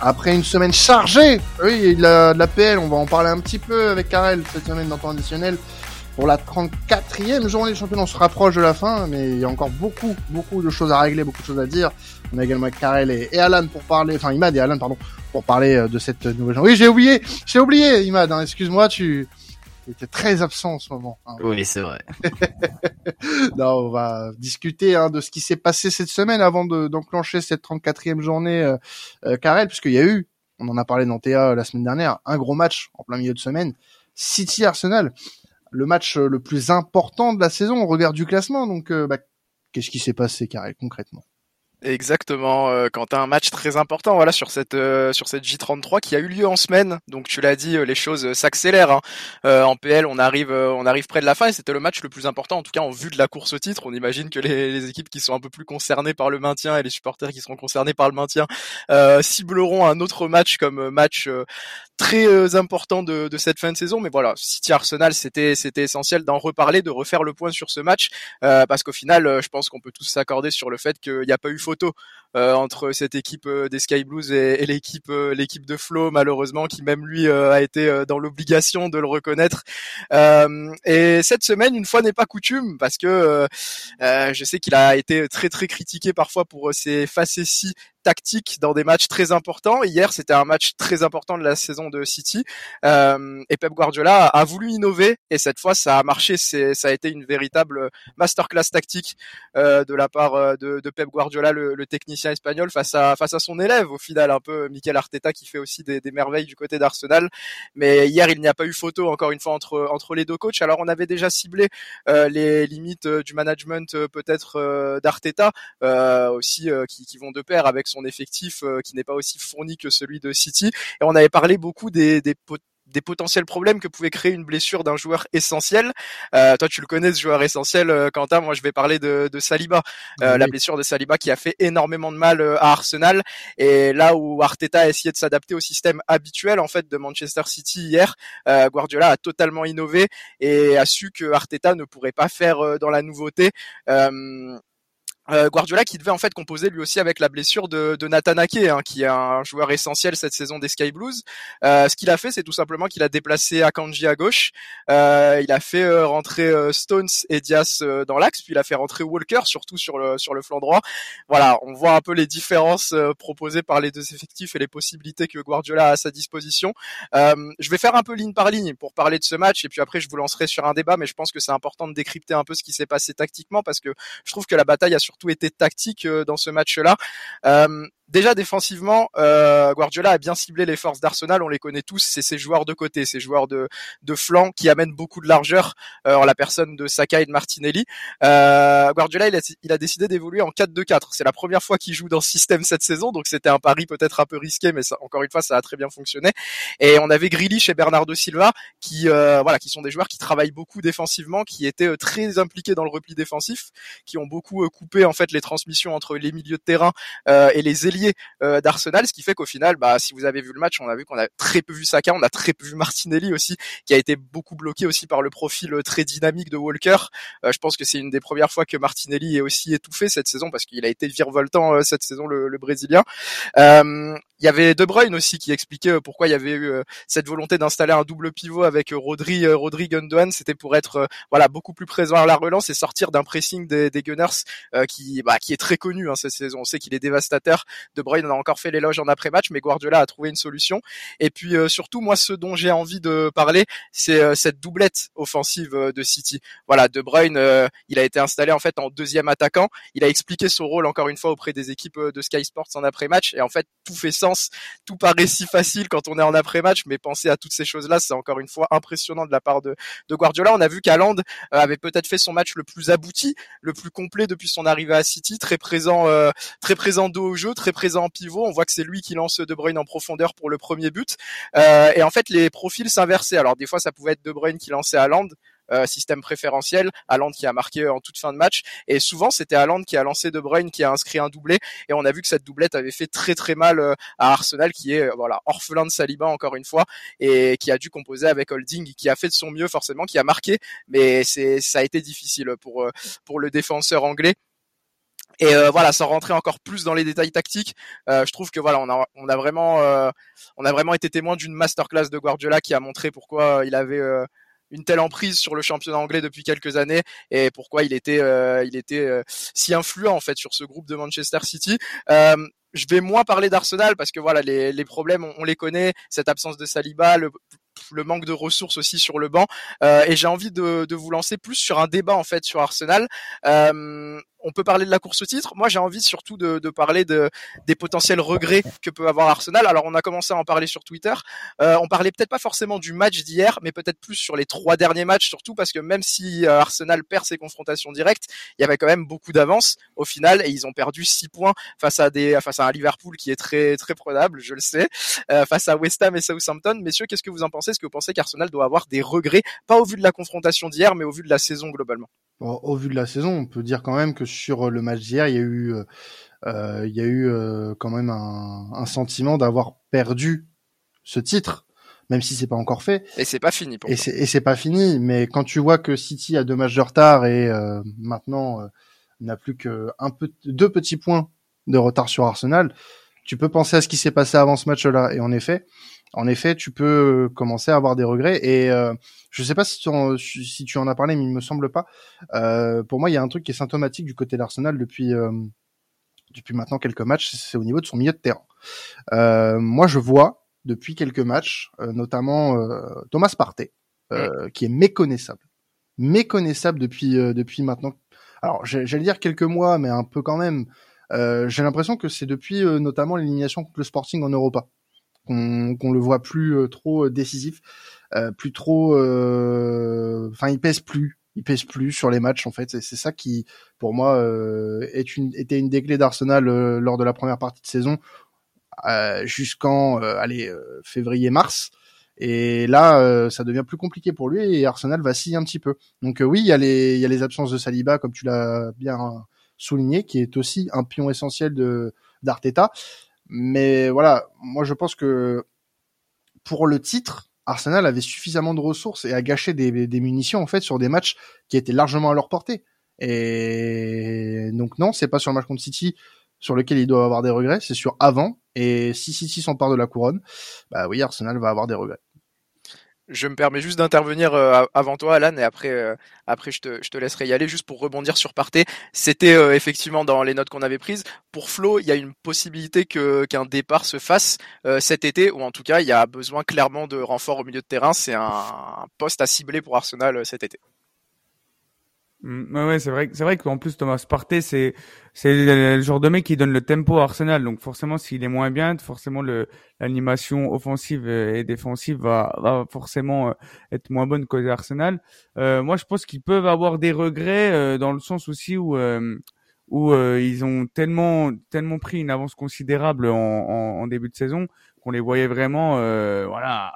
après une semaine chargée. Oui, la, la PL, on va en parler un petit peu avec Karel cette semaine dans temps additionnel pour la 34e journée du championnat. On se rapproche de la fin, mais il y a encore beaucoup, beaucoup de choses à régler, beaucoup de choses à dire. On a également Karel et, Alan pour parler, enfin Imad et Alan, pardon, pour parler euh, de cette nouvelle journée. Oui, j'ai oublié, j'ai oublié Imad, hein, excuse-moi, tu était très absent en ce moment. Hein. Oui, c'est vrai. non, on va discuter hein, de ce qui s'est passé cette semaine avant d'enclencher cette 34e journée, euh, euh, Karel, puisqu'il y a eu, on en a parlé dans TA la semaine dernière, un gros match en plein milieu de semaine, City Arsenal, le match euh, le plus important de la saison au regard du classement. Donc, euh, bah, qu'est-ce qui s'est passé, Karel, concrètement? Exactement, euh, quand un match très important, voilà, sur cette euh, sur cette J33 qui a eu lieu en semaine. Donc tu l'as dit, euh, les choses s'accélèrent. Hein. en PL, on arrive on arrive près de la fin et c'était le match le plus important, en tout cas en vue de la course au titre. On imagine que les, les, équipes qui sont un peu plus concernées par le maintien et les supporters qui seront concernés par le maintien cibleront un autre match comme match très important de, de cette fin de saison. Mais voilà, City Arsenal, c'était c'était essentiel d'en reparler, de refaire le point sur ce match parce qu'au final, je pense qu'on peut tous s'accorder sur le fait qu'il n'y a pas eu photo euh, entre cette équipe euh, des Sky Blues et, l'équipe euh, l'équipe de Flo malheureusement qui même lui a été dans l'obligation de le reconnaître. et cette semaine, une fois n'est pas coutume, parce que je sais qu'il a été très très critiqué parfois pour ses facéties tactique dans des matchs très importants. Hier, c'était un match très important de la saison de City euh, et Pep Guardiola a, voulu innover et cette fois, ça a marché. C'est, ça a été une véritable masterclass tactique euh, de la part euh, de, de Pep Guardiola, le, le, technicien espagnol, face à face à son élève au final, un peu Mikel Arteta qui fait aussi des, des merveilles du côté d'Arsenal. Mais hier, il n'y a pas eu photo encore une fois entre entre les deux coachs. Alors, on avait déjà ciblé euh, les limites euh, du management peut-être d'Arteta aussi qui, qui vont de pair avec son effectif euh, qui n'est pas aussi fourni que celui de City. Et on avait parlé beaucoup des, des des potentiels problèmes que pouvait créer une blessure d'un joueur essentiel. Euh, toi, tu le connais, ce joueur essentiel, euh, Quentin. Moi, je vais parler de, de Saliba, la blessure de Saliba qui a fait énormément de mal à Arsenal. Et là où Arteta a essayé de s'adapter au système habituel en fait de Manchester City hier, Guardiola a totalement innové et a su que Arteta ne pourrait pas faire dans la nouveauté. Euh, Guardiola qui devait en fait composer lui aussi avec la blessure de, de Nathan Ake, hein, qui est un joueur essentiel cette saison des Sky Blues. Euh, ce qu'il a fait, c'est tout simplement qu'il a déplacé Akanji à gauche, euh, il a fait euh, rentrer euh, Stones et Diaz dans l'axe, puis il a fait rentrer Walker surtout sur le sur le flanc droit. Voilà, on voit un peu les différences proposées par les deux effectifs et les possibilités que Guardiola a à sa disposition. je vais faire un peu ligne par ligne pour parler de ce match et puis après je vous lancerai sur un débat, mais je pense que c'est important de décrypter un peu ce qui s'est passé tactiquement parce que je trouve que la bataille a surtout tout été tactique euh, dans ce match-là. Euh, déjà défensivement, euh, Guardiola a bien ciblé les forces d'Arsenal. On les connaît tous. C'est ces joueurs de côté, ces joueurs de, de flanc qui amènent beaucoup de largeur euh, en la personne de Saka et de Martinelli. Euh, Guardiola, il a, il a décidé d'évoluer en 4-2-4. C'est la première fois qu'il joue dans ce système cette saison, donc c'était un pari peut-être un peu risqué, mais ça, encore une fois, ça a très bien fonctionné. Et on avait Grealish et Bernardo Silva qui, euh, voilà, qui sont des joueurs qui travaillent beaucoup défensivement, qui étaient euh, très impliqués dans le repli défensif, qui ont beaucoup euh, coupé en fait les transmissions entre les milieux de terrain et les euh, d'Arsenal, ce qui fait qu'au final, bah, si vous avez vu le match, on a vu qu'on a très peu vu Saka, on a très peu vu Martinelli aussi, qui a été beaucoup bloqué aussi par le profil euh, très dynamique de Walker. Euh, je pense que c'est une des premières fois que Martinelli est aussi étouffé cette saison parce qu'il a été virevoltant cette saison le, le Brésilien. Il y avait De Bruyne aussi qui expliquait pourquoi il y avait eu cette volonté d'installer un double pivot avec Rodri, Rodri Gundogan. C'était pour être voilà beaucoup plus présent à la relance et sortir d'un pressing des, des Gunners qui bah, qui est très connu hein, cette saison. On sait qu'il est dévastateur. De Bruyne en a encore fait l'éloge en après-match, mais Guardiola a trouvé une solution. Et puis euh, surtout, moi, ce dont j'ai envie de parler, c'est euh, cette doublette offensive euh, de City. Voilà, De Bruyne, il a été installé en fait en deuxième attaquant. Il a expliqué son rôle encore une fois auprès des équipes de Sky Sports en après-match. Et en fait, tout fait sens. Tout paraît si facile quand on est en après-match, mais penser à toutes ces choses-là, c'est encore une fois impressionnant de la part de, de Guardiola. On a vu qu'Aland avait peut-être fait son match le plus abouti, le plus complet depuis son arrivée à City, très présent, très présent dos au jeu, très présent en pivot. On voit que c'est lui qui lance De Bruyne en profondeur pour le premier but. Euh, et en fait, les profils s'inversaient. Alors des fois, ça pouvait être De Bruyne qui lançait Haaland. Euh, système préférentiel, Haaland qui a marqué en toute fin de match et souvent c'était Haaland qui a lancé De Bruyne qui a inscrit un doublé et on a vu que cette doublette avait fait très très mal euh, à Arsenal qui est voilà orphelin de Saliba encore une fois et qui a dû composer avec Holding qui a fait de son mieux forcément qui a marqué mais c'est ça a été difficile pour pour le défenseur anglais Et euh, voilà, sans rentrer encore plus dans les détails tactiques, euh, je trouve que voilà, on a, on a vraiment, euh, on a vraiment été témoin d'une masterclass de Guardiola qui a montré pourquoi il avait une telle emprise sur le championnat anglais depuis quelques années et pourquoi il était, il était si influent en fait sur ce groupe de Manchester City. je vais moins parler d'Arsenal parce que voilà, les, les problèmes, on, les connaît, cette absence de Saliba, le, le manque de ressources aussi sur le banc. Euh, et j'ai envie de, de, vous lancer plus sur un débat en fait sur Arsenal. On peut parler de la course au titre. Moi, j'ai envie surtout de, parler de, des potentiels regrets que peut avoir Arsenal. Alors, on a commencé à en parler sur Twitter. Euh, on parlait peut-être pas forcément du match d'hier, mais peut-être plus sur les trois derniers matchs, surtout parce que même si euh, Arsenal perd ses confrontations directes, il y avait quand même beaucoup d'avance au final et ils ont perdu six points face à des un Liverpool qui est très très prenable, je le sais, euh, face à West Ham et Southampton. Messieurs, qu'est-ce que vous en pensez? Est-ce que vous pensez qu'Arsenal doit avoir des regrets, pas au vu de la confrontation d'hier, mais au vu de la saison globalement au vu de la saison, on peut dire quand même que sur le match d'hier, il y a eu, euh, il y a eu euh, quand même un, un sentiment d'avoir perdu ce titre, même si c'est pas encore fait. Et c'est pas fini. Pour et c'est pas fini, mais quand tu vois que City a deux matchs de retard et euh, maintenant euh, n'a plus que un peu, deux petits points de retard sur Arsenal, tu peux penser à ce qui s'est passé avant ce match-là. Et en effet, en effet, tu peux commencer à avoir des regrets. Et euh, je sais pas si tu, en, si tu en as parlé, mais il me semble pas. Euh, pour moi, il y a un truc qui est symptomatique du côté d'Arsenal depuis euh, depuis maintenant quelques matchs, c'est au niveau de son milieu de terrain. Euh, moi, je vois depuis quelques matchs, euh, notamment Thomas Partey, qui est méconnaissable, méconnaissable depuis depuis maintenant. Alors, j'allais dire quelques mois, mais un peu quand même. J'ai l'impression que c'est depuis notamment l'élimination contre le Sporting en Europa qu'on le voit plus euh, trop euh, décisif, euh, plus trop, enfin il pèse plus, il pèse plus sur les matchs en fait. C'est ça qui, pour moi, était une des clés d'Arsenal lors de la première partie de saison jusqu'en, février-mars. Et là, ça devient plus compliqué pour lui et Arsenal vacille un petit peu. Donc oui, il y a les, il y a les absences de Saliba, comme tu l'as bien souligné, qui est aussi un pion essentiel de d'Arteta. Mais voilà, moi je pense que pour le titre, Arsenal avait suffisamment de ressources et a gâché des, munitions en fait sur des matchs qui étaient largement à leur portée. Et donc non, c'est pas sur le match contre City sur lequel il doit avoir des regrets, c'est sur avant. Et si City s'empare de la couronne, bah oui, Arsenal va avoir des regrets je me permets juste d'intervenir euh, avant toi, Alan, et après, euh, après je te, je te laisserai y aller juste pour rebondir sur Partey. C'était euh, effectivement dans les notes qu'on avait prises. Pour Flo, il y a une possibilité que qu'un départ se fasse cet été, ou en tout cas, il y a besoin clairement de renfort au milieu de terrain. C'est un, un poste à cibler pour Arsenal cet été. Mm, ouais, ouais c'est vrai, c'est vrai qu'en plus Thomas Partey, c'est c'est le genre de mec qui donne le tempo à Arsenal. Donc forcément, s'il est moins bien, forcément le l'animation offensive et défensive va va forcément euh, être moins bonne côté Arsenal. Euh, moi, je pense qu'ils peuvent avoir des regrets euh, dans le sens aussi où euh, où ils ont tellement tellement pris une avance considérable en, en, en début de saison qu'on les voyait vraiment, voilà,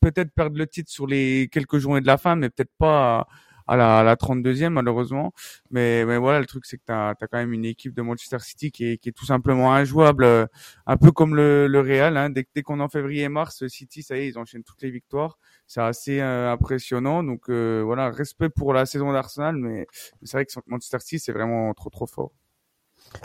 peut-être perdre le titre sur les quelques journées de la fin, mais peut-être pas à la, à la 32e malheureusement. Mais, mais voilà, le truc c'est que tu as, quand même une équipe de Manchester City qui est, qui est tout simplement injouable, euh, un peu comme le, le Real. Hein. Dès, dès qu'on est en février-mars, City, ça y est, ils enchaînent toutes les victoires. C'est assez euh, impressionnant. Donc euh, voilà, respect pour la saison d'Arsenal, mais c'est vrai que Manchester City, c'est vraiment trop trop fort.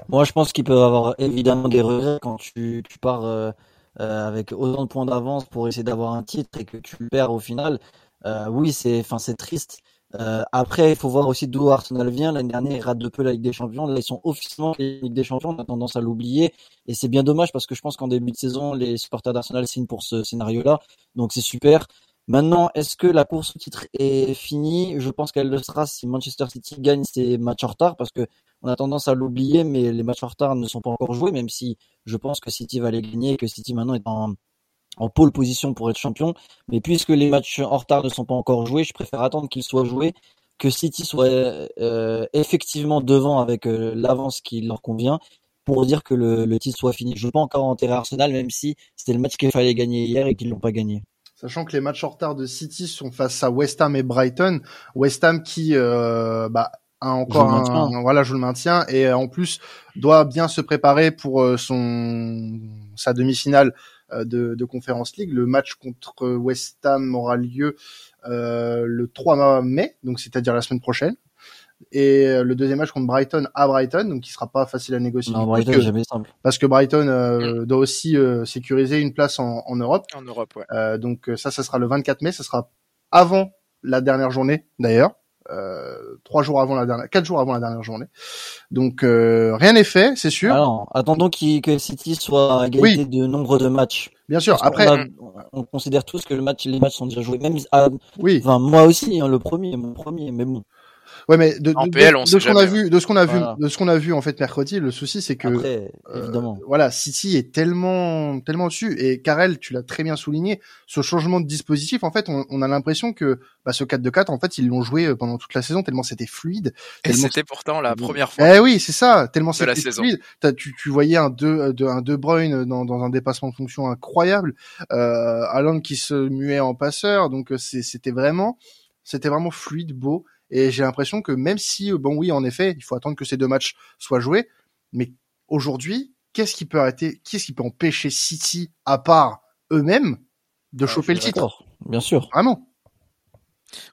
Moi, je pense qu'ils peuvent avoir évidemment des regrets quand tu, tu pars euh, avec autant de points d'avance pour essayer d'avoir un titre et que tu perds au final. Euh, oui, c'est, enfin, c'est triste. Euh, après, il faut voir aussi d'où Arsenal vient. L'année dernière, ils ratent de peu la Ligue des Champions. Là, ils sont officiellement la Ligue des Champions. On a tendance à l'oublier. Et c'est bien dommage parce que je pense qu'en début de saison, les supporters d'Arsenal signent pour ce scénario-là. Donc c'est super. Maintenant, est-ce que la course au titre est finie? Je pense qu'elle le sera si Manchester City gagne ses matchs en retard parce que on a tendance à l'oublier, mais les matchs en retard ne sont pas encore joués, même si je pense que City va les gagner et que City maintenant est en, en pole position pour être champion. Mais puisque les matchs en retard ne sont pas encore joués, je préfère attendre qu'ils soient joués, que City soit euh, effectivement devant avec euh, l'avance qui leur convient, pour dire que le, le titre soit fini. Je veux pas encore enterrer Arsenal, même si c'était le match qu'il fallait gagner hier et qu'ils l'ont pas gagné. Sachant que les matchs en retard de City sont face à West Ham et Brighton. West Ham qui euh, bah, a encore un, voilà, je le maintiens et en plus doit bien se préparer pour son sa demi-finale euh, de, de Conference League. Le match contre West Ham aura lieu euh, le 3 mai, donc c'est-à-dire la semaine prochaine. et euh, le deuxième match contre Brighton à Brighton, donc qui sera pas facile à négocier. Non, Brighton, parce que, jamais simple. parce que Brighton euh, doit aussi euh, sécuriser une place en, en Europe. En Europe, ouais. Euh, donc euh, ça, ça sera le 24 mai, ça sera avant la dernière journée d'ailleurs. Euh, trois jours avant la dernière, quatre jours avant la dernière journée. Donc euh, rien n'est fait, c'est sûr. Alors, attendons qu'il- que City soit à égalité de nombre de matchs. Bien sûr. Parce Après, a- on, considère tous que le match, les matchs sont déjà joués. Même, à- oui. enfin, moi aussi, hein, le premier, mon premier, mais bon. Ouais, mais de, En de, PL, de- on de sait ce qu'on a vu, de ce qu'on a Voilà. vu, de ce qu'on a vu en fait mercredi, le souci c'est que Après, euh, voilà, City est tellement, tellement dessus. Et Karel, tu l'as très bien souligné, ce changement de dispositif, en fait, on, on a l'impression que bah, ce 4 de 4 en fait, ils l'ont joué euh, pendant toute la saison tellement c'était fluide. Et c'était pourtant la première fois. Eh oui, c'est ça, tellement c'était fluide. T'as- tu, tu voyais un De, de, un de Bruyne dans, dans un dépassement de fonction incroyable, euh, Haaland qui se muait en passeur, donc euh, c'est- c'était vraiment, c'était vraiment fluide, beau. Et j'ai l'impression que même si, euh, bon oui, en effet, il faut attendre que ces deux matchs soient joués, mais aujourd'hui, qu'est-ce qui peut arrêter, qu'est-ce qui peut empêcher City, à part eux-mêmes, de Ouais, choper le titre? Bien sûr. Vraiment.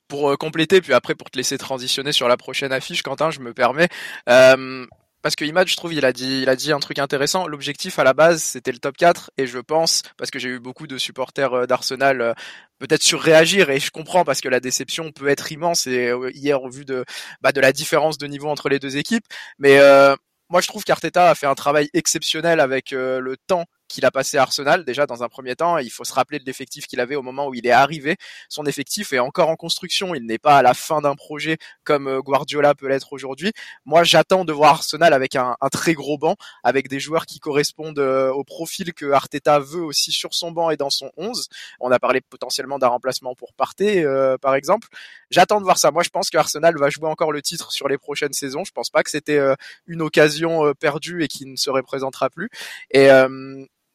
pour euh, compléter, puis après pour te laisser transitionner sur la prochaine affiche, Quentin, je me permets. Euh, parce que Imad, je trouve, il a dit, il a dit un truc intéressant. L'objectif à la base, c'était le top 4, et je pense, parce que j'ai eu beaucoup de supporters euh, d'Arsenal, euh, peut-être surréagir, et je comprends parce que la déception peut être immense. Et euh, hier, au vu de, bah, de la différence de niveau entre les deux équipes, mais euh, moi, je trouve qu'Arteta a fait un travail exceptionnel avec euh, le temps qu'il a passé à Arsenal. Déjà, dans un premier temps, il faut se rappeler de l'effectif qu'il avait au moment où il est arrivé. Son effectif est encore en construction. Il n'est pas à la fin d'un projet comme euh, Guardiola peut l'être aujourd'hui. Moi, j'attends de voir Arsenal avec un, un, très gros banc, avec des joueurs qui correspondent euh, au profil que Arteta veut aussi sur son banc et dans son 11. On a parlé potentiellement d'un remplacement pour Partey, euh, par exemple. J'attends de voir ça. Moi, je pense que Arsenal va jouer encore le titre sur les prochaines saisons. Je pense pas que c'était euh, une occasion euh, perdue et qui ne se représentera plus. Et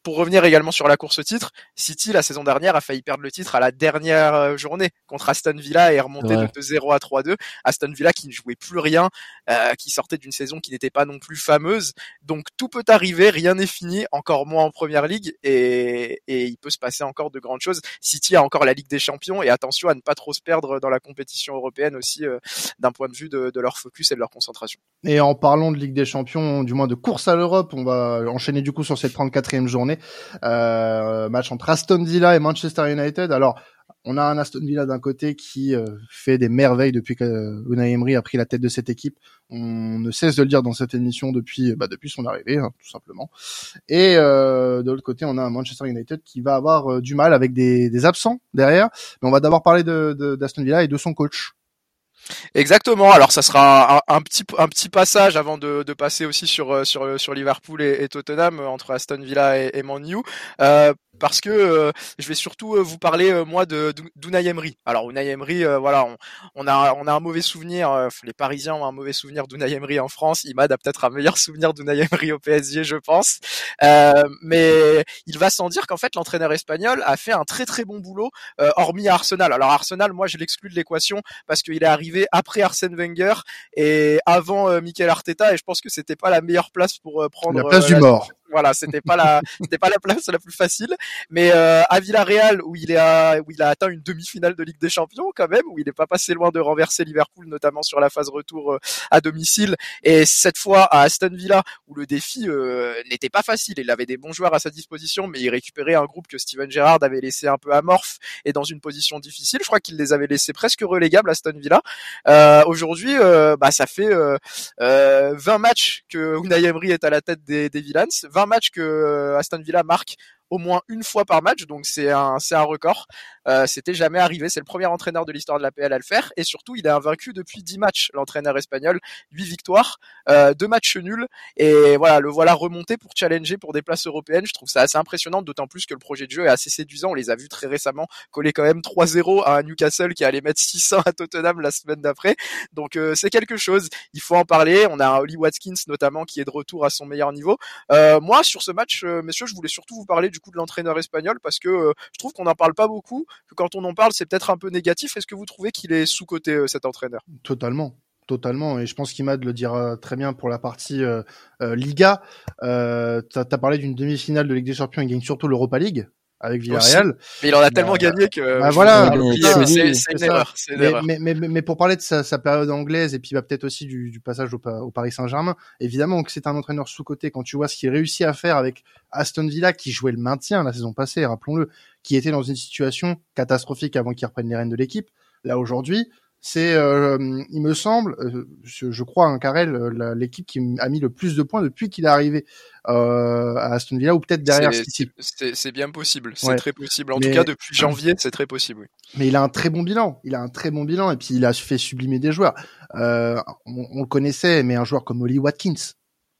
pour revenir également sur la course au titre, City la saison dernière a failli perdre le titre à la dernière euh, journée contre Aston Villa et est remonté Ouais. de 2-0 à 3-2. Aston Villa qui ne jouait plus rien, euh, qui sortait d'une saison qui n'était pas non plus fameuse. Donc tout peut arriver, rien n'est fini, encore moins en première ligue et, et il peut se passer encore de grandes choses. City a encore la Ligue des Champions et attention à ne pas trop se perdre dans la compétition européenne aussi euh, d'un point de vue de, de leur focus et de leur concentration. Et en parlant de Ligue des Champions, du moins de course à l'Europe, on va enchaîner du coup sur cette 34e journée. Euh, match entre Aston Villa et Manchester United. Alors, on a un Aston Villa d'un côté qui euh, fait des merveilles depuis que Unai Emery a pris la tête de cette équipe. On ne cesse de le dire dans cette émission depuis bah, depuis son arrivée, hein, tout simplement. Et euh, de l'autre côté, on a un Manchester United qui va avoir euh, du mal avec des, absents derrière. Mais on va d'abord parler de, d'Aston Villa et de son coach. Exactement. Alors ça sera un, petit un petit passage avant de, de passer aussi sur sur sur Liverpool et, Tottenham entre Aston Villa et, et Man U. Euh, parce que euh, je vais surtout euh, vous parler euh, moi de d'Unai Emery. Alors Unai Emery, euh, voilà, on, on, a on a un mauvais souvenir. euh, les Parisiens ont un mauvais souvenir d'Unai Emery en France. Imad a peut-être un meilleur souvenir d'Unai Emery au PSG, je pense. Euh, mais il va sans dire qu'en fait l'entraîneur espagnol a fait un très très bon boulot, euh, hormis Arsenal. Alors Arsenal, moi je l'exclus de l'équation parce qu'il est arrivé après Arsène Wenger et avant euh, Mikel Arteta, et je pense que c'était pas la meilleure place pour euh, prendre la place euh, du mort. Voilà, c'était pas la, c'était pas la place la plus facile, mais euh, à Villarreal où il est à, où il a atteint une demi-finale de Ligue des Champions quand même, où il n'est pas passé loin de renverser Liverpool, notamment sur la phase retour euh, à domicile, et cette fois à Aston Villa où le défi euh, n'était pas facile. Il avait des bons joueurs à sa disposition, mais il récupérait un groupe que Steven Gerrard avait laissé un peu amorphe et dans une position difficile. Je crois qu'il les avait laissés presque relégables Aston Villa. Euh, Aujourd'hui, euh, bah ça fait euh, 20 matchs que Unai Emery est à la tête des, des Villans, 20 matchs que euh, Aston Villa marque au moins une fois par match, donc c'est un c'est un record. Euh, C'était jamais arrivé. C'est le premier entraîneur de l'histoire de la PL à le faire, et surtout il est invaincu depuis 10 matchs. L'entraîneur espagnol, 8 victoires, euh, deux matchs nuls, et voilà le voilà remonté pour challenger pour des places européennes. Je trouve ça assez impressionnant, d'autant plus que le projet de jeu est assez séduisant. On les a vus très récemment coller quand même 3-0 à un Newcastle qui allait mettre 600 à Tottenham la semaine d'après. Donc euh, c'est quelque chose. Il faut en parler. On a un Oli Watkins notamment qui est de retour à son meilleur niveau. Euh, moi sur ce match, euh, messieurs, je voulais surtout vous parler du coup de l'entraîneur espagnol parce que euh, je trouve qu'on n'en parle pas beaucoup, que quand on en parle c'est peut-être un peu négatif. Est-ce que vous trouvez qu'il est sous-coté euh, cet entraîneur? Totalement. Totalement, et je pense qu'Imad le dira très bien pour la partie euh, euh, Liga. Euh, tu as parlé d'une demi-finale de Ligue des Champions, il gagne surtout l'Europa League. Avec Villarreal. Mais il en a tellement bah, gagné que bah, voilà, c'est une erreur. Mais, mais, mais, pour parler de sa, sa, période anglaise et puis bah, peut-être aussi du, du passage au, au Paris Saint-Germain, évidemment que c'est un entraîneur sous-côté quand tu vois ce qu'il réussit à faire avec Aston Villa qui jouait le maintien la saison passée, rappelons-le, qui était dans une situation catastrophique avant qu'il reprenne les rênes de l'équipe. Là aujourd'hui, c'est, euh, il me semble, euh, je, crois, hein, Carrel, euh, l'équipe qui a mis le plus de points depuis qu'il est arrivé à Aston Villa, ou peut-être derrière. C'est bien possible, c'est très possible. En tout cas, depuis janvier, c'est très possible. Oui. Mais il a un très bon bilan. Il a un très bon bilan, et puis il a fait sublimer des joueurs. on, on, le connaissait, mais un joueur comme Oli Watkins,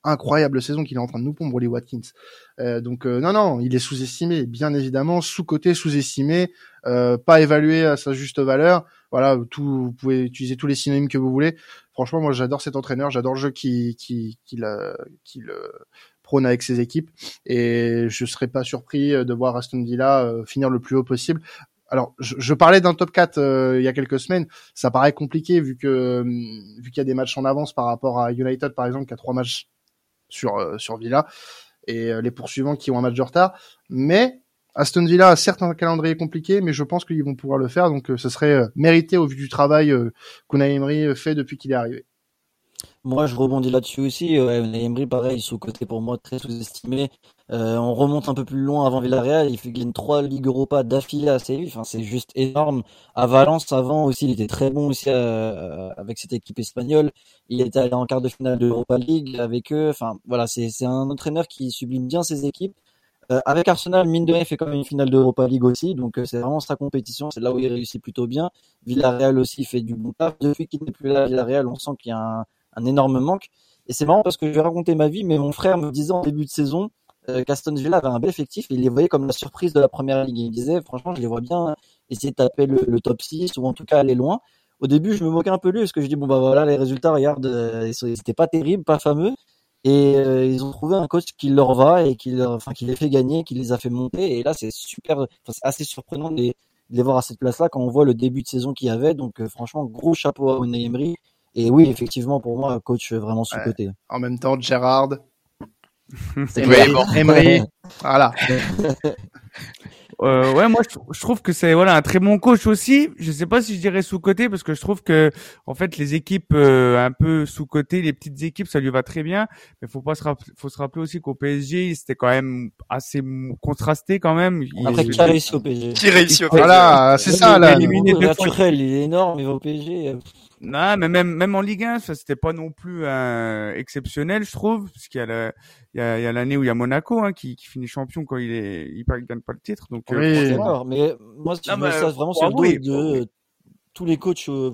incroyable saison qu'il est en train de nous pondre, Oli Watkins. Euh, donc non, non, il est sous-estimé, bien évidemment, sous-côté, sous-estimé, euh, pas évalué à sa juste valeur voilà, tout, vous pouvez utiliser tous les synonymes que vous voulez. Franchement, moi, j'adore cet entraîneur, j'adore le jeu qui, qui, qui, qui le prône avec ses équipes, et je serais pas surpris de voir Aston Villa euh, finir le plus haut possible. Alors, je, parlais d'un top 4 euh, il y a quelques semaines. Ça paraît compliqué vu que vu qu'il y a des matchs en avance par rapport à United, par exemple, qui a trois matchs sur euh, sur Villa et les poursuivants qui ont un match de retard. Mais Aston Villa a certes un calendrier compliqué, mais je pense qu'ils vont pouvoir le faire. Donc, euh, ce serait euh, mérité au vu du travail euh, qu'Unai Emery fait depuis qu'il est arrivé. Moi, je rebondis là-dessus aussi. Ouais, Emery, pareil, sous-côté pour moi, très sous-estimé. on remonte un peu plus loin avant Villarreal. Il fait gagner trois Ligues Europa d'affilée à Séville. Enfin, c'est juste énorme. À Valence, avant aussi, il était très bon aussi avec cette équipe espagnole. Il était allé en quart de finale de l'Europa League avec eux. Enfin, voilà, c'est un entraîneur qui sublime bien ses équipes. Euh, avec Arsenal, mine de rien, fait quand même une finale d'Europa League aussi, donc euh, c'est vraiment sa compétition, c'est là où il réussit plutôt bien. Villarreal aussi fait du bon taf. Depuis qu'il n'est plus là, Villarreal, on sent qu'il y a un, un, énorme manque. Et c'est marrant parce que je vais raconter ma vie, mais mon frère me disait en début de saison euh, qu'Aston Villa avait un bel effectif et il les voyait comme la surprise de la première ligue. Il disait, franchement, je les vois bien essayer de taper le, le top 6 ou en tout cas aller loin. Au début, je me moquais un peu lui parce que je dis, bon bah voilà, les résultats, regarde, euh, c'était pas terrible, pas fameux. Et euh, ils ont trouvé un coach qui leur va et qui, leur, enfin, qui les fait gagner, qui les a fait monter. Et là, c'est super, enfin, c'est assez surprenant de les, voir à cette place-là quand on voit le début de saison qu'il y avait. Donc, euh, franchement, gros chapeau à Unai Emery. Et oui, effectivement, pour moi, coach vraiment sous-côté. En même temps, Gérard. Emery, Emery. voilà. Euh, ouais, moi je, trouve que c'est voilà un très bon coach aussi. Je sais pas si je dirais sous côté parce que je trouve que en fait les équipes euh, un peu sous côté, les petites équipes, ça lui va très bien. Mais faut pas se faut se rappeler aussi qu'au PSG c'était quand même assez contrasté quand même. Après qui a réussi au PSG Qui réussit au PSG Voilà, c'est ça là. Naturel, il est énorme, mais au PSG. Euh, non, mais même même en Ligue 1, ça c'était pas non plus un exceptionnel, je trouve, parce qu'il y a il y a, il y a l'année où il y a Monaco hein, qui, qui finit champion quand il est il, il gagne pas le titre. Donc euh, oui, mais moi je mets ça vraiment sur le dos de tous les coachs. Euh,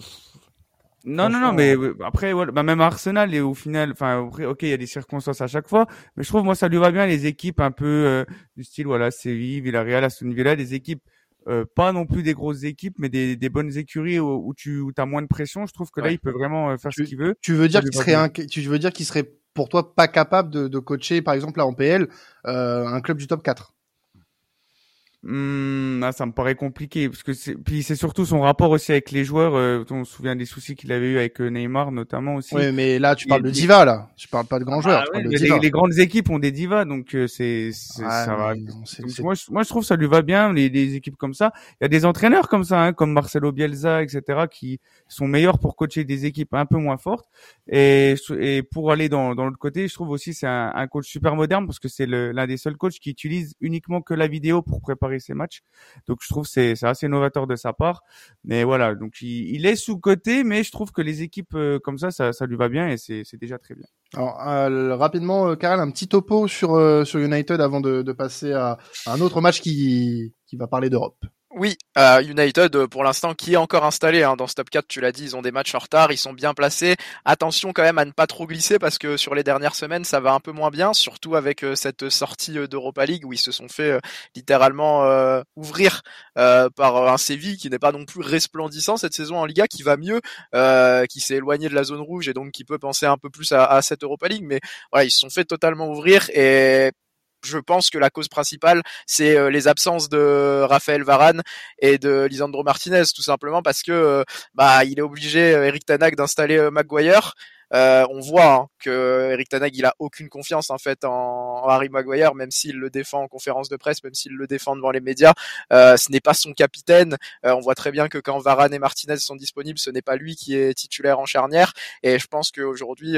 non, non, non, mais après, voilà, bah, même Arsenal et au final, enfin, ok, il y a des circonstances à chaque fois, mais je trouve moi ça lui va bien les équipes un peu euh, du style voilà Séville, Villarreal, Aston Villa, des équipes euh, pas non plus des grosses équipes, mais des, des bonnes écuries où, où tu as moins de pression. Je trouve que là, il peut vraiment euh, faire ce qu'il veut. Tu veux dire qu'il serait, un, tu veux dire qu'il serait pour toi pas capable de, de coacher, par exemple là en PL, euh, un club du top 4 Mmh, ça me paraît compliqué parce que c'est puis c'est surtout son rapport aussi avec les joueurs. Euh, on se souvient des soucis qu'il avait eu avec euh, Neymar notamment aussi. Oui, mais là tu parles de diva là. Tu parles pas de grands joueurs. Ah les, grandes équipes ont des divas, donc euh, c'est ça va. moi, je, moi je trouve ça lui va bien les, les équipes comme ça. Il y a des entraîneurs comme ça, hein, comme Marcelo Bielsa, etc., qui sont meilleurs pour coacher des équipes un peu moins fortes. Et, et pour aller dans, dans l'autre côté, je trouve aussi c'est un, un coach super moderne parce que c'est l'un des seuls coachs qui utilise uniquement que la vidéo pour préparer ses matchs. Donc je trouve c'est c'est assez novateur de sa part. Mais voilà, donc il, est sous côté, mais je trouve que les équipes euh, comme ça, ça, lui va bien et c'est déjà très bien. Alors euh, rapidement, euh, Karel, un petit topo sur euh, sur United avant de, de passer à, à un autre match qui qui va parler d'Europe. Oui, euh, United euh, pour l'instant qui est encore installé hein, dans ce top 4, tu l'as dit, ils ont des matchs en retard, ils sont bien placés. Attention quand même à ne pas trop glisser parce que sur les dernières semaines ça va un peu moins bien, surtout avec euh, cette sortie d'Europa League où ils se sont fait littéralement ouvrir par un Séville qui n'est pas non plus resplendissant cette saison en Liga, qui va mieux, qui s'est éloigné de la zone rouge et donc qui peut penser un peu plus à, à cette Europa League. Mais voilà, ils se sont fait totalement ouvrir et je pense que la cause principale, c'est euh, les absences de Raphaël Varane et de Lisandro Martinez, tout simplement parce que euh, bah il est obligé, euh, Eric Tanag, d'installer Maguire. On voit hein, que Eric Tanag, il a aucune confiance en fait en, Harry Maguire, même s'il le défend en conférence de presse, même s'il le défend devant les médias. ce n'est pas son capitaine. on voit très bien que quand Varane et Martinez sont disponibles, ce n'est pas lui qui est titulaire en charnière. Et je pense qu'aujourd'hui,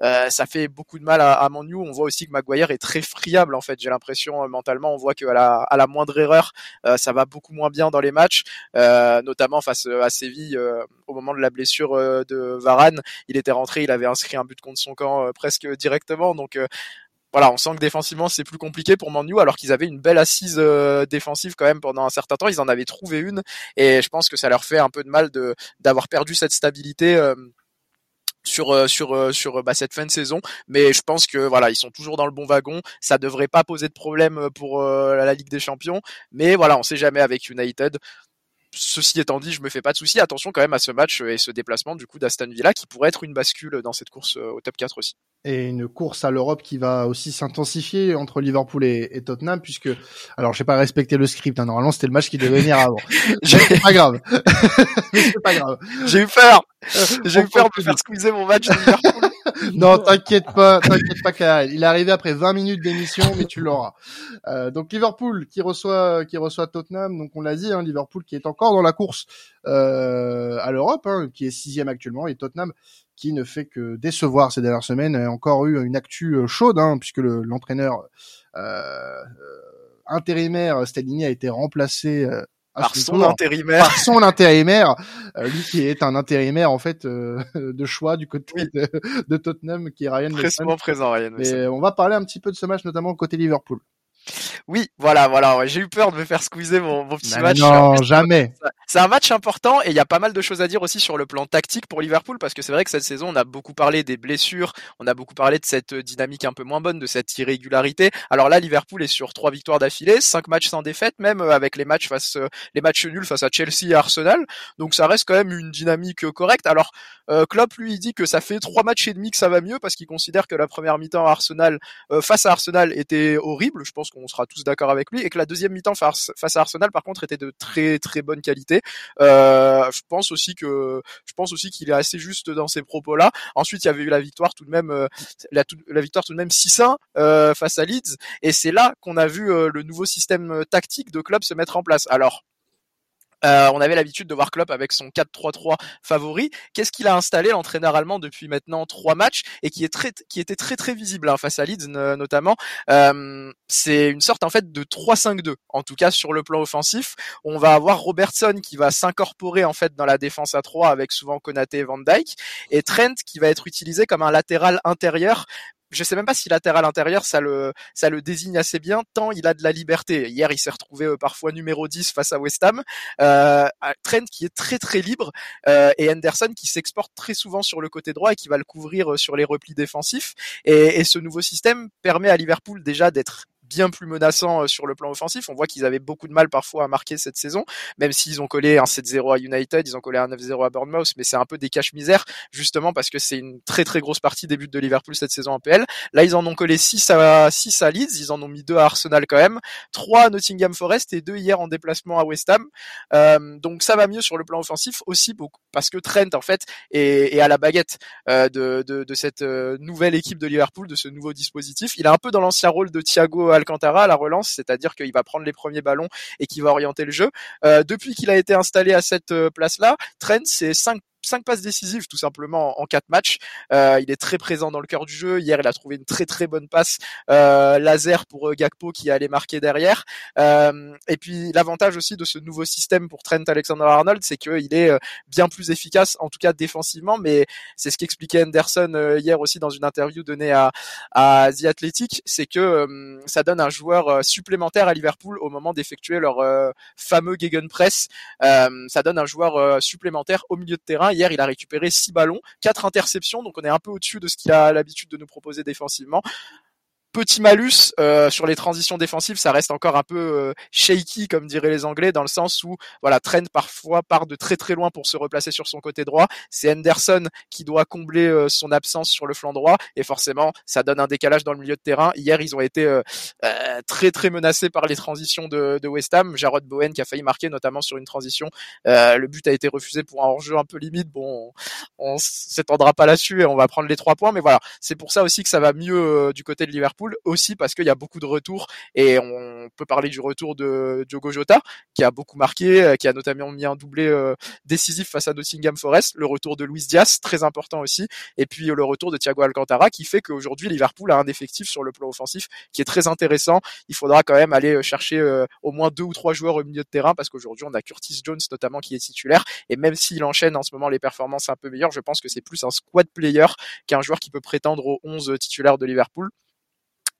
ça fait beaucoup de mal à, à Manu. On voit aussi que Maguire est très friable en fait. J'ai l'impression mentalement, on voit qu'à la, à la moindre erreur, ça va beaucoup moins bien dans les matchs, notamment face à Séville au moment de la blessure de Varane. Il était rentré, il avait inscrit un but contre son camp presque directement. Donc voilà, on sent que défensivement c'est plus compliqué pour Manu alors qu'ils avaient une belle assise défensive quand même pendant un certain temps. Ils en avaient trouvé une. Et je pense que ça leur fait un peu de mal d'avoir perdu cette stabilité sur sur sur bah, cette fin de saison. Mais je pense que voilà ils sont toujours dans le bon wagon. Ça devrait pas poser de problème pour la Ligue des Champions. Mais voilà on sait jamais avec United ceci étant dit, je me fais pas de soucis. Attention quand même à ce match et ce déplacement du coup d'Aston Villa qui pourrait être une bascule dans cette course au top 4 aussi. Et une course à l'Europe qui va aussi s'intensifier entre Liverpool et, Tottenham puisque alors je sais pas respecter le script hein. normalement c'était le match qui devait venir avant. C'est pas grave. C'est pas grave. J'ai eu peur. J'ai eu peur de faire squeezer mon match de Liverpool non t'inquiète pas t'inquiète pas il est arrivé après 20 minutes d'émission mais tu l'auras euh, donc Liverpool qui reçoit qui reçoit Tottenham donc on l'a dit hein, Liverpool qui est encore dans la course euh, à l'Europe hein, qui est sixième actuellement et Tottenham qui ne fait que décevoir ces dernières semaines. A encore eu une actu euh, chaude, hein, puisque l'entraîneur intérimaire Stellini a été remplacé euh, par son, intérimaire. Par son intérimaire, lui qui est un intérimaire en fait de choix du côté de, de, Tottenham, qui est Ryan Très présent, Ryan Mais on va parler un petit peu de ce match, notamment côté Liverpool. Oui, voilà, voilà. J'ai eu peur de me faire squeezer mon, mon petit match. Non, jamais. C'est un match important et il y a pas mal de choses à dire aussi sur le plan tactique pour Liverpool parce que c'est vrai que cette saison on a beaucoup parlé des blessures, on a beaucoup parlé de cette dynamique un peu moins bonne, de cette irrégularité. Alors là, Liverpool est sur trois victoires d'affilée, cinq matchs sans défaite, même euh, avec les matchs face, euh, les matchs nuls face à Chelsea et Arsenal. Donc ça reste quand même une dynamique correcte. Alors euh, Klopp lui il dit que ça fait trois matchs et demi que ça va mieux parce qu'il considère que la première mi-temps Arsenal face à Arsenal était horrible. Je pense qu'on sera tous d'accord avec lui et que la deuxième mi-temps face, à Arsenal par contre était de très très bonne qualité. Euh, je pense aussi que je pense aussi qu'il est assez juste dans ces propos-là. Ensuite, il y avait eu la victoire tout de même euh, la, la, victoire tout de même 6-1 euh, face à Leeds et c'est là qu'on a vu le nouveau système tactique de club se mettre en place. Alors euh, on avait l'habitude de voir Klopp avec son 4-3-3 favori. Qu'est-ce qu'il a installé l'entraîneur allemand depuis maintenant trois matchs et qui est très, qui était très très visible hein, face à Leeds notamment? Euh, c'est une sorte en fait de 3-5-2. En tout cas sur le plan offensif, on va avoir Robertson qui va s'incorporer en fait dans la défense à 3 avec souvent Konaté et Van Dijk et Trent qui va être utilisé comme un latéral intérieur je sais même pas si latéral intérieur ça le ça le désigne assez bien tant il a de la liberté. Hier, il s'est retrouvé euh, parfois numéro 10 face à West Ham. Euh, Trent qui est très très libre euh, et Henderson qui s'exporte très souvent sur le côté droit et qui va le couvrir euh, sur les replis défensifs. Et, et ce nouveau système permet à Liverpool déjà d'être bien plus menaçant euh, sur le plan offensif. On voit qu'ils avaient beaucoup de mal parfois à marquer cette saison, même s'ils ont collé un 7-0 à United, ils ont collé un 9-0 à Bournemouth, mais c'est un peu des caches-misères, justement parce que c'est une très très grosse partie des buts de Liverpool cette saison en PL. Là, ils en ont collé 6 à, 6 à Leeds, ils en ont mis 2 à Arsenal quand même, 3 à Nottingham Forest et 2 hier en déplacement à West Ham. Euh, donc ça va mieux sur le plan offensif aussi beaucoup, parce que Trent en fait est, est à la baguette euh, de, de, de, cette euh, nouvelle équipe de Liverpool, de ce nouveau dispositif. Il est un peu dans l'ancien rôle de Thiago Alcantara à la relance, c'est-à-dire qu'il va prendre les premiers ballons et qu'il va orienter le jeu. Euh, depuis qu'il a été installé à cette euh, place-là, Trent, c'est 5 cinq passes décisives tout simplement en quatre matchs. Euh, il est très présent dans le cœur du jeu. Hier, il a trouvé une très très bonne passe euh, laser pour euh, Gakpo qui allait marquer derrière. Euh, et puis l'avantage aussi de ce nouveau système pour Trent Alexander-Arnold, c'est qu'il est euh, bien plus efficace, en tout cas défensivement. Mais c'est ce qu'expliquait Anderson euh, hier aussi dans une interview donnée à, à The Athletic, c'est que ça donne un joueur supplémentaire à Liverpool au moment d'effectuer leur fameux gegenpress. ça donne un joueur supplémentaire au milieu de terrain Hier, il a récupéré six ballons, quatre interceptions, donc on est un peu au-dessus de ce qu'il a l'habitude de nous proposer défensivement petit malus euh, sur les transitions défensives, ça reste encore un peu euh, shaky comme diraient les Anglais dans le sens où voilà Trent parfois part de très très loin pour se replacer sur son côté droit. C'est Henderson qui doit combler euh, son absence sur le flanc droit et forcément ça donne un décalage dans le milieu de terrain. Hier ils ont été très très menacés par les transitions de, West Ham. Jarrod Bowen qui a failli marquer notamment sur une transition. le but a été refusé pour un hors-jeu un peu limite. Bon, on, s'étendra pas là-dessus et on va prendre les trois points, mais voilà c'est pour ça aussi que ça va mieux du côté de Liverpool Aussi parce qu'il y a beaucoup de retours et on peut parler du retour de Diogo Jota qui a beaucoup marqué, euh, qui a notamment mis un doublé euh, décisif face à Nottingham Forest, le retour de Luis Diaz très important aussi, et puis le retour de Thiago Alcantara qui fait qu'aujourd'hui Liverpool a un effectif sur le plan offensif qui est très intéressant. Il faudra quand même aller chercher au moins deux ou trois joueurs au milieu de terrain parce qu'aujourd'hui on a Curtis Jones notamment qui est titulaire et même s'il enchaîne en ce moment les performances un peu meilleures, je pense que c'est plus un squad player qu'un joueur qui peut prétendre aux 11 titulaires de Liverpool.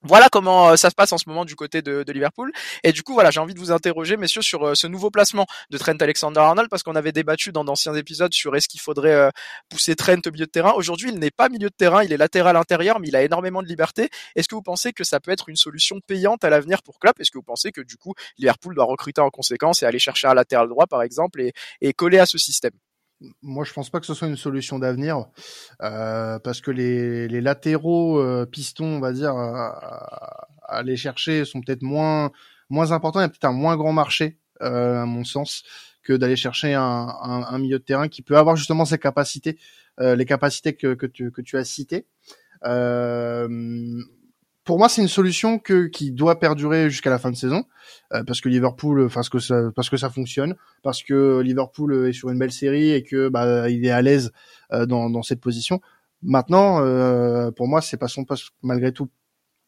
Voilà comment euh, ça se passe en ce moment du côté de, Liverpool. Et du coup, voilà, j'ai envie de vous interroger, messieurs, sur euh, ce nouveau placement de Trent Alexander-Arnold, parce qu'on avait débattu dans d'anciens épisodes sur est-ce qu'il faudrait euh, pousser Trent au milieu de terrain. Aujourd'hui, il n'est pas milieu de terrain, il est latéral intérieur, mais il a énormément de liberté. Est-ce que vous pensez que ça peut être une solution payante à l'avenir pour Klopp? Est-ce que vous pensez que du coup, Liverpool doit recruter en conséquence et aller chercher un latéral droit, par exemple, et coller à ce système? Moi, je pense pas que ce soit une solution d'avenir euh, parce que les, les latéraux euh, pistons, on va dire, à, aller chercher sont peut-être moins moins importants. Il y a peut-être un moins grand marché, euh, à mon sens, que d'aller chercher un, un, un, milieu de terrain qui peut avoir justement ces capacités, euh, les capacités que, que, tu, que tu as citées. Euh, pour moi, c'est une solution que, qui doit perdurer jusqu'à la fin de saison, euh, parce que Liverpool, parce que ça, parce que ça fonctionne, parce que Liverpool est sur une belle série et que bah, il est à l'aise euh, dans, dans cette position. Maintenant, euh, pour moi, c'est pas son poste malgré tout.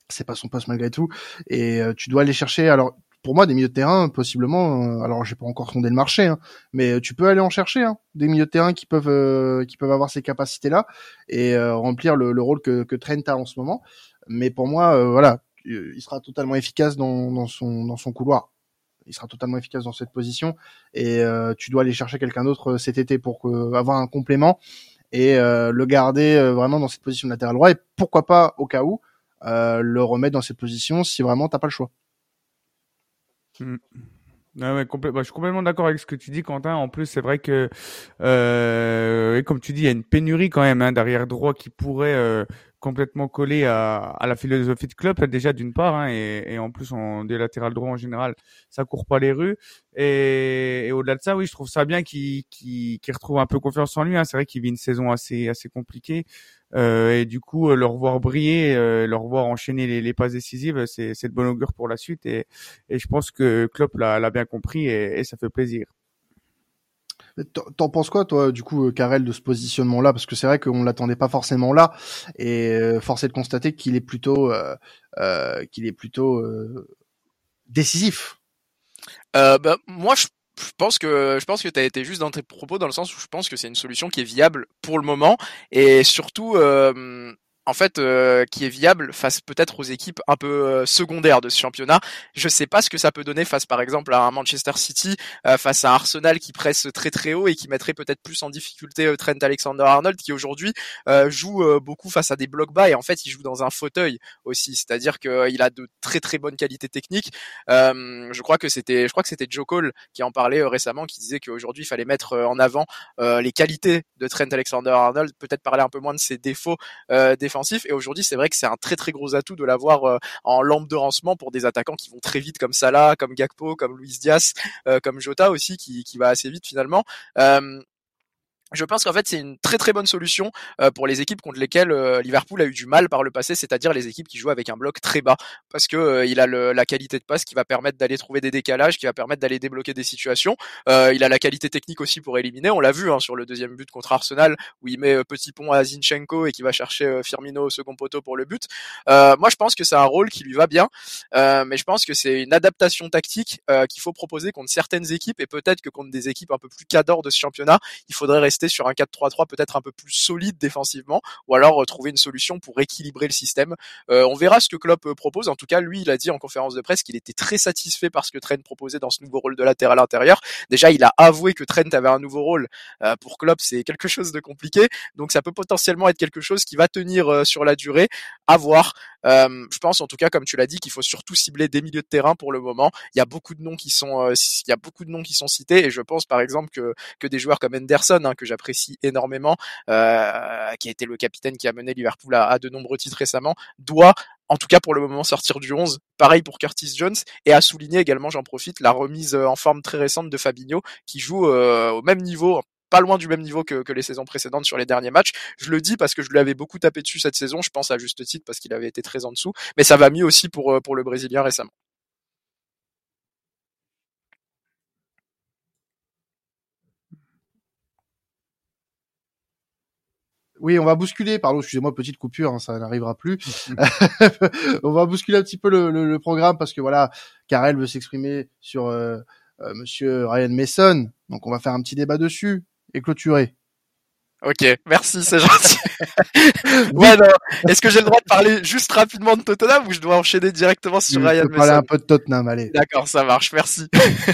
C'est pas son poste malgré tout, et tu dois aller chercher. Alors, pour moi, des milieux de terrain, possiblement. alors, j'ai pas encore sondé le marché, hein, mais tu peux aller en chercher hein, des milieux de terrain qui peuvent, qui peuvent avoir ces capacités-là et remplir le, le, rôle que, que Trent a en ce moment mais pour moi, euh, voilà, il sera totalement efficace dans, dans, son dans son couloir. Il sera totalement efficace dans cette position et euh, tu dois aller chercher quelqu'un d'autre euh, cet été pour avoir un complément et le garder vraiment dans cette position de latéral droit et pourquoi pas au cas où le remettre dans cette position si vraiment t'as pas le choix. Hmm. Ah ouais, bah, je suis complètement d'accord avec ce que tu dis, Quentin. En plus, c'est vrai que, euh, comme tu dis, il y a une pénurie quand même hein, derrière droit qui pourrait euh, complètement coller à, à, la philosophie de club déjà d'une part, hein, et, et, en plus en des latérales droits en général, ça court pas les rues. Et, et au-delà de ça, oui, je trouve ça bien qu'il qu'il retrouve un peu confiance en lui. Hein. C'est vrai qu'il vit une saison assez assez compliquée. Euh, et du coup, le revoir briller, euh, le revoir enchaîner les, les passes décisives, c'est, de bon augure pour la suite. Et, et je pense que Klopp l'a, l'a bien compris et, et ça fait plaisir. T'en penses quoi, toi, du coup, Karel, de ce positionnement-là? Parce que c'est vrai qu'on l'attendait pas forcément là, et euh, force est de constater qu'il est plutôt, euh, euh, qu'il est plutôt décisif. bah, moi, je je pense que je pense que tu as été juste dans tes propos dans le sens où je pense que c'est une solution qui est viable pour le moment. Et surtout euh, en fait, euh, qui est viable face peut-être aux équipes un peu euh, secondaires de ce championnat. Je sais pas ce que ça peut donner face, par exemple, à un Manchester City, euh, face à Arsenal qui presse très très haut et qui mettrait peut-être plus en difficulté Trent Alexander-Arnold, qui aujourd'hui joue beaucoup face à des blocs bas et en fait il joue dans un fauteuil aussi, c'est-à-dire qu'il a de très très bonnes qualités techniques. je crois que c'était, je crois que c'était Joe Cole qui en parlait récemment, qui disait qu'aujourd'hui il fallait mettre en avant les qualités de Trent Alexander-Arnold, peut-être parler un peu moins de ses défauts défensifs et aujourd'hui, c'est vrai que c'est un très très gros atout de l'avoir euh, en lampe de rancement pour des attaquants qui vont très vite comme Salah, comme Gakpo, comme Luis Diaz, euh, comme Jota aussi qui, qui va assez vite finalement. Euh, je pense qu'en fait c'est une très très bonne solution euh, pour les équipes contre lesquelles euh, Liverpool a eu du mal par le passé, c'est-à-dire les équipes qui jouent avec un bloc très bas, parce que euh, il a le, la qualité de passe qui va permettre d'aller trouver des décalages, qui va permettre d'aller débloquer des situations. il a la qualité technique aussi pour éliminer. On l'a vu hein, sur le deuxième but contre Arsenal où il met petit pont à Zinchenko et qui va chercher Firmino au second poteau pour le but. moi je pense que c'est un rôle qui lui va bien, mais je pense que c'est une adaptation tactique qu'il faut proposer contre certaines équipes et peut-être que contre des équipes un peu plus cadors de ce championnat, il faudrait rester sur un 4-3-3 peut-être un peu plus solide défensivement, ou alors euh, trouver une solution pour équilibrer le système. Euh, on verra ce que Klopp euh, propose. En tout cas, lui, il a dit en conférence de presse qu'il était très satisfait par ce que Trent proposait dans ce nouveau rôle de latéral intérieur. Déjà, il a avoué que Trent avait un nouveau rôle. pour Klopp, c'est quelque chose de compliqué, donc ça peut potentiellement être quelque chose qui va tenir sur la durée. À voir. je pense en tout cas, comme tu l'as dit, qu'il faut surtout cibler des milieux de terrain pour le moment. Il y a beaucoup de noms qui sont, il y a beaucoup de noms qui sont cités, et je pense par exemple que que des joueurs comme Henderson, hein, que j'apprécie énormément, euh, qui a été le capitaine qui a mené Liverpool à, de nombreux titres récemment, doit en tout cas pour le moment sortir du 11. Pareil pour Curtis Jones et à souligner également, j'en profite, la remise euh, en forme très récente de Fabinho qui joue euh, au même niveau pas loin du même niveau que, que les saisons précédentes sur les derniers matchs. Je le dis parce que je lui avais beaucoup tapé dessus cette saison. Je pense à juste titre parce qu'il avait été très en dessous, mais ça va mieux aussi pour pour le Brésilien récemment. Oui, on va bousculer, pardon, excusez-moi, petite coupure, hein, ça n'arrivera plus. on va bousculer un petit peu le, le, le, programme parce que voilà, Karel veut s'exprimer sur euh, euh, Monsieur Ryan Mason, donc on va faire un petit débat dessus et clôturer. Ok, merci, c'est gentil. ouais, non. Est-ce que j'ai le droit de parler juste rapidement de Tottenham ou je dois enchaîner directement sur Ryan Mason parler un peu de Tottenham, allez. D'accord, ça marche, merci.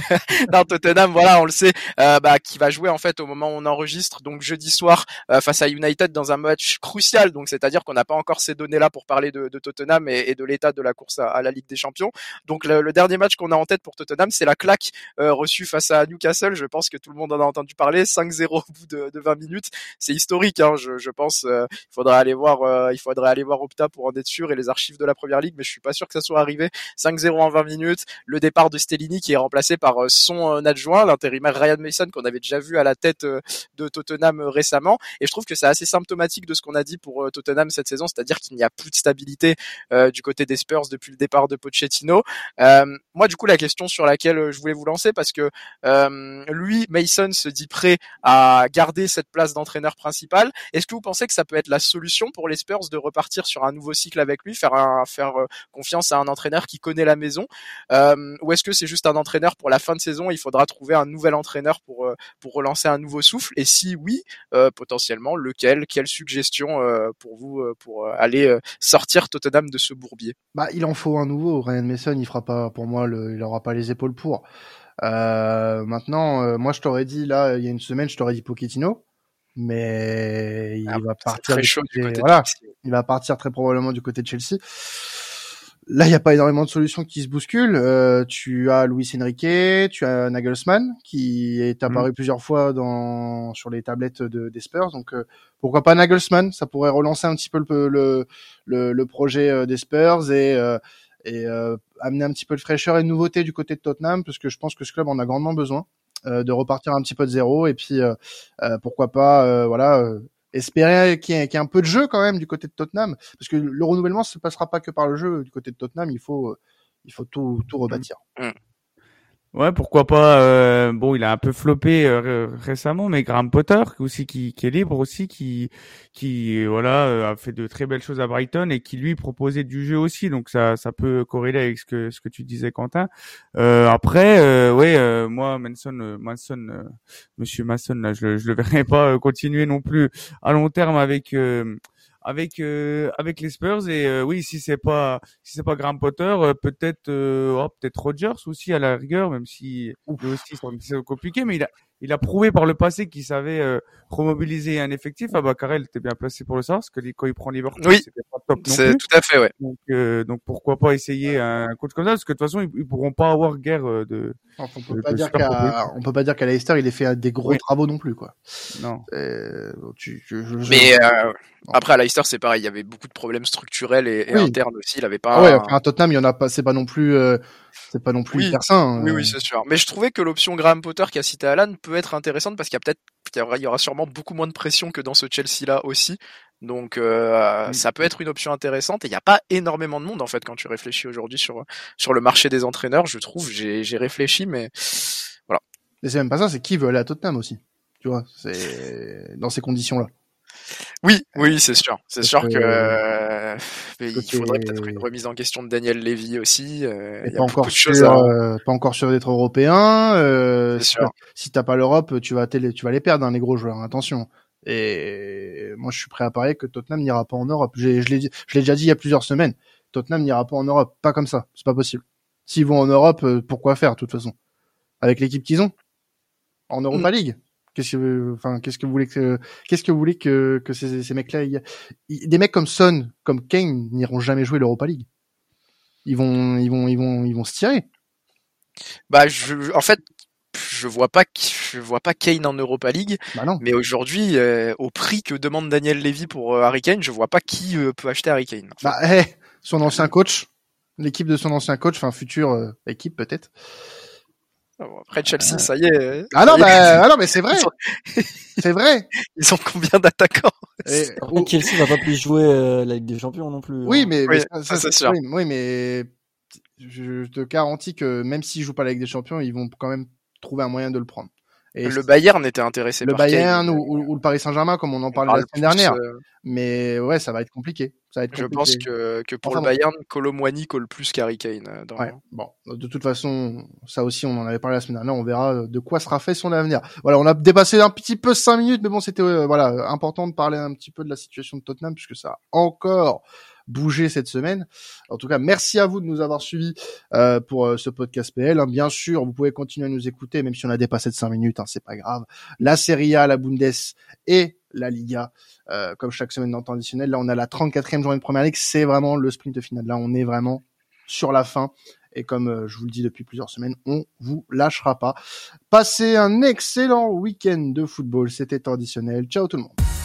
non, Tottenham, voilà, on le sait, euh, bah, qui va jouer en fait au moment où on enregistre, donc jeudi soir euh, face à United dans un match crucial. Donc c'est-à-dire qu'on n'a pas encore ces données-là pour parler de, de Tottenham et, et, de l'état de la course à, à, la Ligue des Champions. Donc le, le dernier match qu'on a en tête pour Tottenham, c'est la claque euh, reçue face à Newcastle. Je pense que tout le monde en a entendu parler. 5-0 au bout de, de 20 minutes c'est historique. Hein, je, je, pense. Euh, il faudrait aller voir. Euh, il faudrait aller voir Opta pour en être sûr et les archives de la première ligue, mais je suis pas sûr que ça soit arrivé. 5-0 en 20 minutes. Le départ de Stellini qui est remplacé par euh, son adjoint, l'intérimaire Ryan Mason qu'on avait déjà vu à la tête de Tottenham récemment. Et je trouve que c'est assez symptomatique de ce qu'on a dit pour Tottenham cette saison, c'est-à-dire qu'il n'y a plus de stabilité du côté des Spurs depuis le départ de Pochettino. moi, du coup, la question sur laquelle je voulais vous lancer, parce que lui, Mason se dit prêt à garder cette place d'entraîneur principal. Est-ce que vous pensez que ça peut être la solution pour les Spurs de repartir sur un nouveau cycle avec lui, faire faire euh, confiance à un entraîneur qui connaît la maison, euh, ou est-ce que c'est juste un entraîneur pour la fin de saison Il faudra trouver un nouvel entraîneur pour euh, pour relancer un nouveau souffle? Et si oui, potentiellement lequel? Quelle suggestion pour vous pour aller sortir Tottenham de ce bourbier? Bah, il en faut un nouveau. Ryan Mason, il fera pas pour moi, il aura pas les épaules pour. Maintenant, moi je t'aurais dit là, il y a une semaine, je t'aurais dit Pochettino mais il ah, va partir du côté, voilà, il va partir très probablement du côté de Chelsea. Là, il n'y a pas énormément de solutions qui se bousculent. Euh, tu as Luis Enrique, tu as Nagelsmann qui est apparu mmh. plusieurs fois dans sur les tablettes de, des Spurs. Donc euh, pourquoi pas Nagelsmann? Ça pourrait relancer un petit peu le le, le, le projet euh, des Spurs et euh, et euh, amener un petit peu de fraîcheur et de nouveauté du côté de Tottenham parce que je pense que ce club en a grandement besoin. Euh, de repartir un petit peu de zéro et puis euh, euh, pourquoi pas voilà espérer qu'il y, ait un peu de jeu quand même du côté de Tottenham parce que le renouvellement se passera pas que par le jeu du côté de Tottenham il faut il faut tout tout rebâtir. Mmh. Ouais, pourquoi pas. Euh, bon, il a un peu floppé euh, récemment, mais Graham Potter aussi qui, qui est libre aussi, qui qui voilà euh, a fait de très belles choses à Brighton et qui lui proposait du jeu aussi. Donc ça ça peut corréler avec ce que ce que tu disais, Quentin. Euh, après, euh, ouais, moi Manson, Manson, Monsieur Mason, là, je je le verrai pas continuer non plus à long terme avec avec euh, avec les Spurs et euh, oui si c'est pas si c'est pas Graham Potter euh, peut-être oh, peut-être Rogers aussi à la rigueur même si lui aussi c'est compliqué mais il a il a prouvé par le passé qu'il savait euh, remobiliser un effectif. Ah bah Karel était bien placé pour le savoir, parce que quand il prend Liverpool, oui, pas top C'est tout à fait, ouais. Donc, euh, donc pourquoi pas essayer un coach comme ça, parce que de toute façon ils, ils pourront pas avoir guerre euh, de. on peut pas dire qu'à on peut pas dire qu'à Leicester il ait fait des gros oui. travaux non plus quoi. Non. Tu, je, je, Mais euh, après à Leicester c'est pareil, il y avait beaucoup de problèmes structurels et, et oui. internes aussi. Il avait pas. Ah ouais, enfin, à Tottenham il y en a pas, c'est pas non plus. Euh c'est pas non plus oui. hyper sain. Oui, oui, c'est sûr. Mais je trouvais que l'option Graham Potter qui a cité Alan peut être intéressante parce qu'il y a peut-être, il y aura, il y aura sûrement beaucoup moins de pression que dans ce Chelsea-là aussi. Donc euh, oui. ça peut être une option intéressante et il n'y a pas énormément de monde en fait quand tu réfléchis aujourd'hui sur sur le marché des entraîneurs. Je trouve, j'ai réfléchi, mais voilà. Et c'est même pas ça, c'est qui veut aller à Tottenham aussi. Tu vois, c'est dans ces conditions-là. Oui, oui, c'est sûr. C'est sûr que euh, il faudrait peut-être une remise en question de Daniel Levy aussi. Euh, il y a pas, encore sûr, à... euh, pas encore sûr d'être européen. Euh, si, si t'as pas l'Europe, tu vas tu vas les perdre, hein, les gros joueurs. Attention. Et moi, je suis prêt à parier que Tottenham n'ira pas en Europe. Je l'ai, déjà dit il y a plusieurs semaines. Tottenham n'ira pas en Europe, pas comme ça. C'est pas possible. S'ils vont en Europe, euh, pourquoi faire de toute façon? Avec l'équipe qu'ils ont? En Europa mm. League? Qu'est-ce que, enfin, qu'est-ce que vous voulez que, qu'est-ce que vous voulez que, que ces, ces mecs-là, y... des mecs comme Son, comme Kane n'iront jamais jouer l'Europa League. Ils vont, ils vont, ils vont, ils vont se tirer. Bah, je, en fait, je vois pas, je vois pas Kane en Europa League. Bah non. Mais aujourd'hui, euh, au prix que demande Daniel Levy pour euh, Harry Kane, je vois pas qui euh, peut acheter Harry Kane. Bah, hey, son ancien coach, l'équipe de son ancien coach, enfin future équipe peut-être Après Chelsea, ça y est. Ah non, bah, ah non, mais c'est vrai. c'est vrai. Ils ont combien d'attaquants? Et, Chelsea va pas plus jouer euh, la Ligue des Champions non plus. Oui, hein. mais, oui, ça, c'est sûr. Oui, mais je te garantis que même s'ils jouent pas la Ligue des Champions, ils vont quand même trouver un moyen de le prendre. Et le Bayern était intéressé le par Bayern ou, ou, le Paris Saint-Germain comme on en parlait la semaine dernière. Euh, mais ouais, ça va être compliqué. Ça va être Je pense que, que pour le Bayern, Colomwani colle plus qu'Harry Kane. Euh, dans... Ouais. Bon, de toute façon, ça aussi, on en avait parlé la semaine dernière. On verra de quoi sera fait son avenir. Voilà, on a dépassé un petit peu cinq minutes, mais bon, c'était euh, voilà important de parler un petit peu de la situation de Tottenham puisque ça a encore bougé cette semaine. En tout cas, merci à vous de nous avoir suivis euh, pour euh, ce podcast PL. Hein. Bien sûr, vous pouvez continuer à nous écouter, même si on a dépassé de 5 minutes, hein, c'est pas grave. La Serie A, la Bundes et la Liga, euh, comme chaque semaine dans le temps additionnel. Là, on a la 34e journée de Première Ligue. C'est vraiment le sprint final. Là, on est vraiment sur la fin. Et comme je vous le dis depuis plusieurs semaines, on vous lâchera pas. Passez un excellent week-end de football. C'était traditionnel. Ciao tout le monde.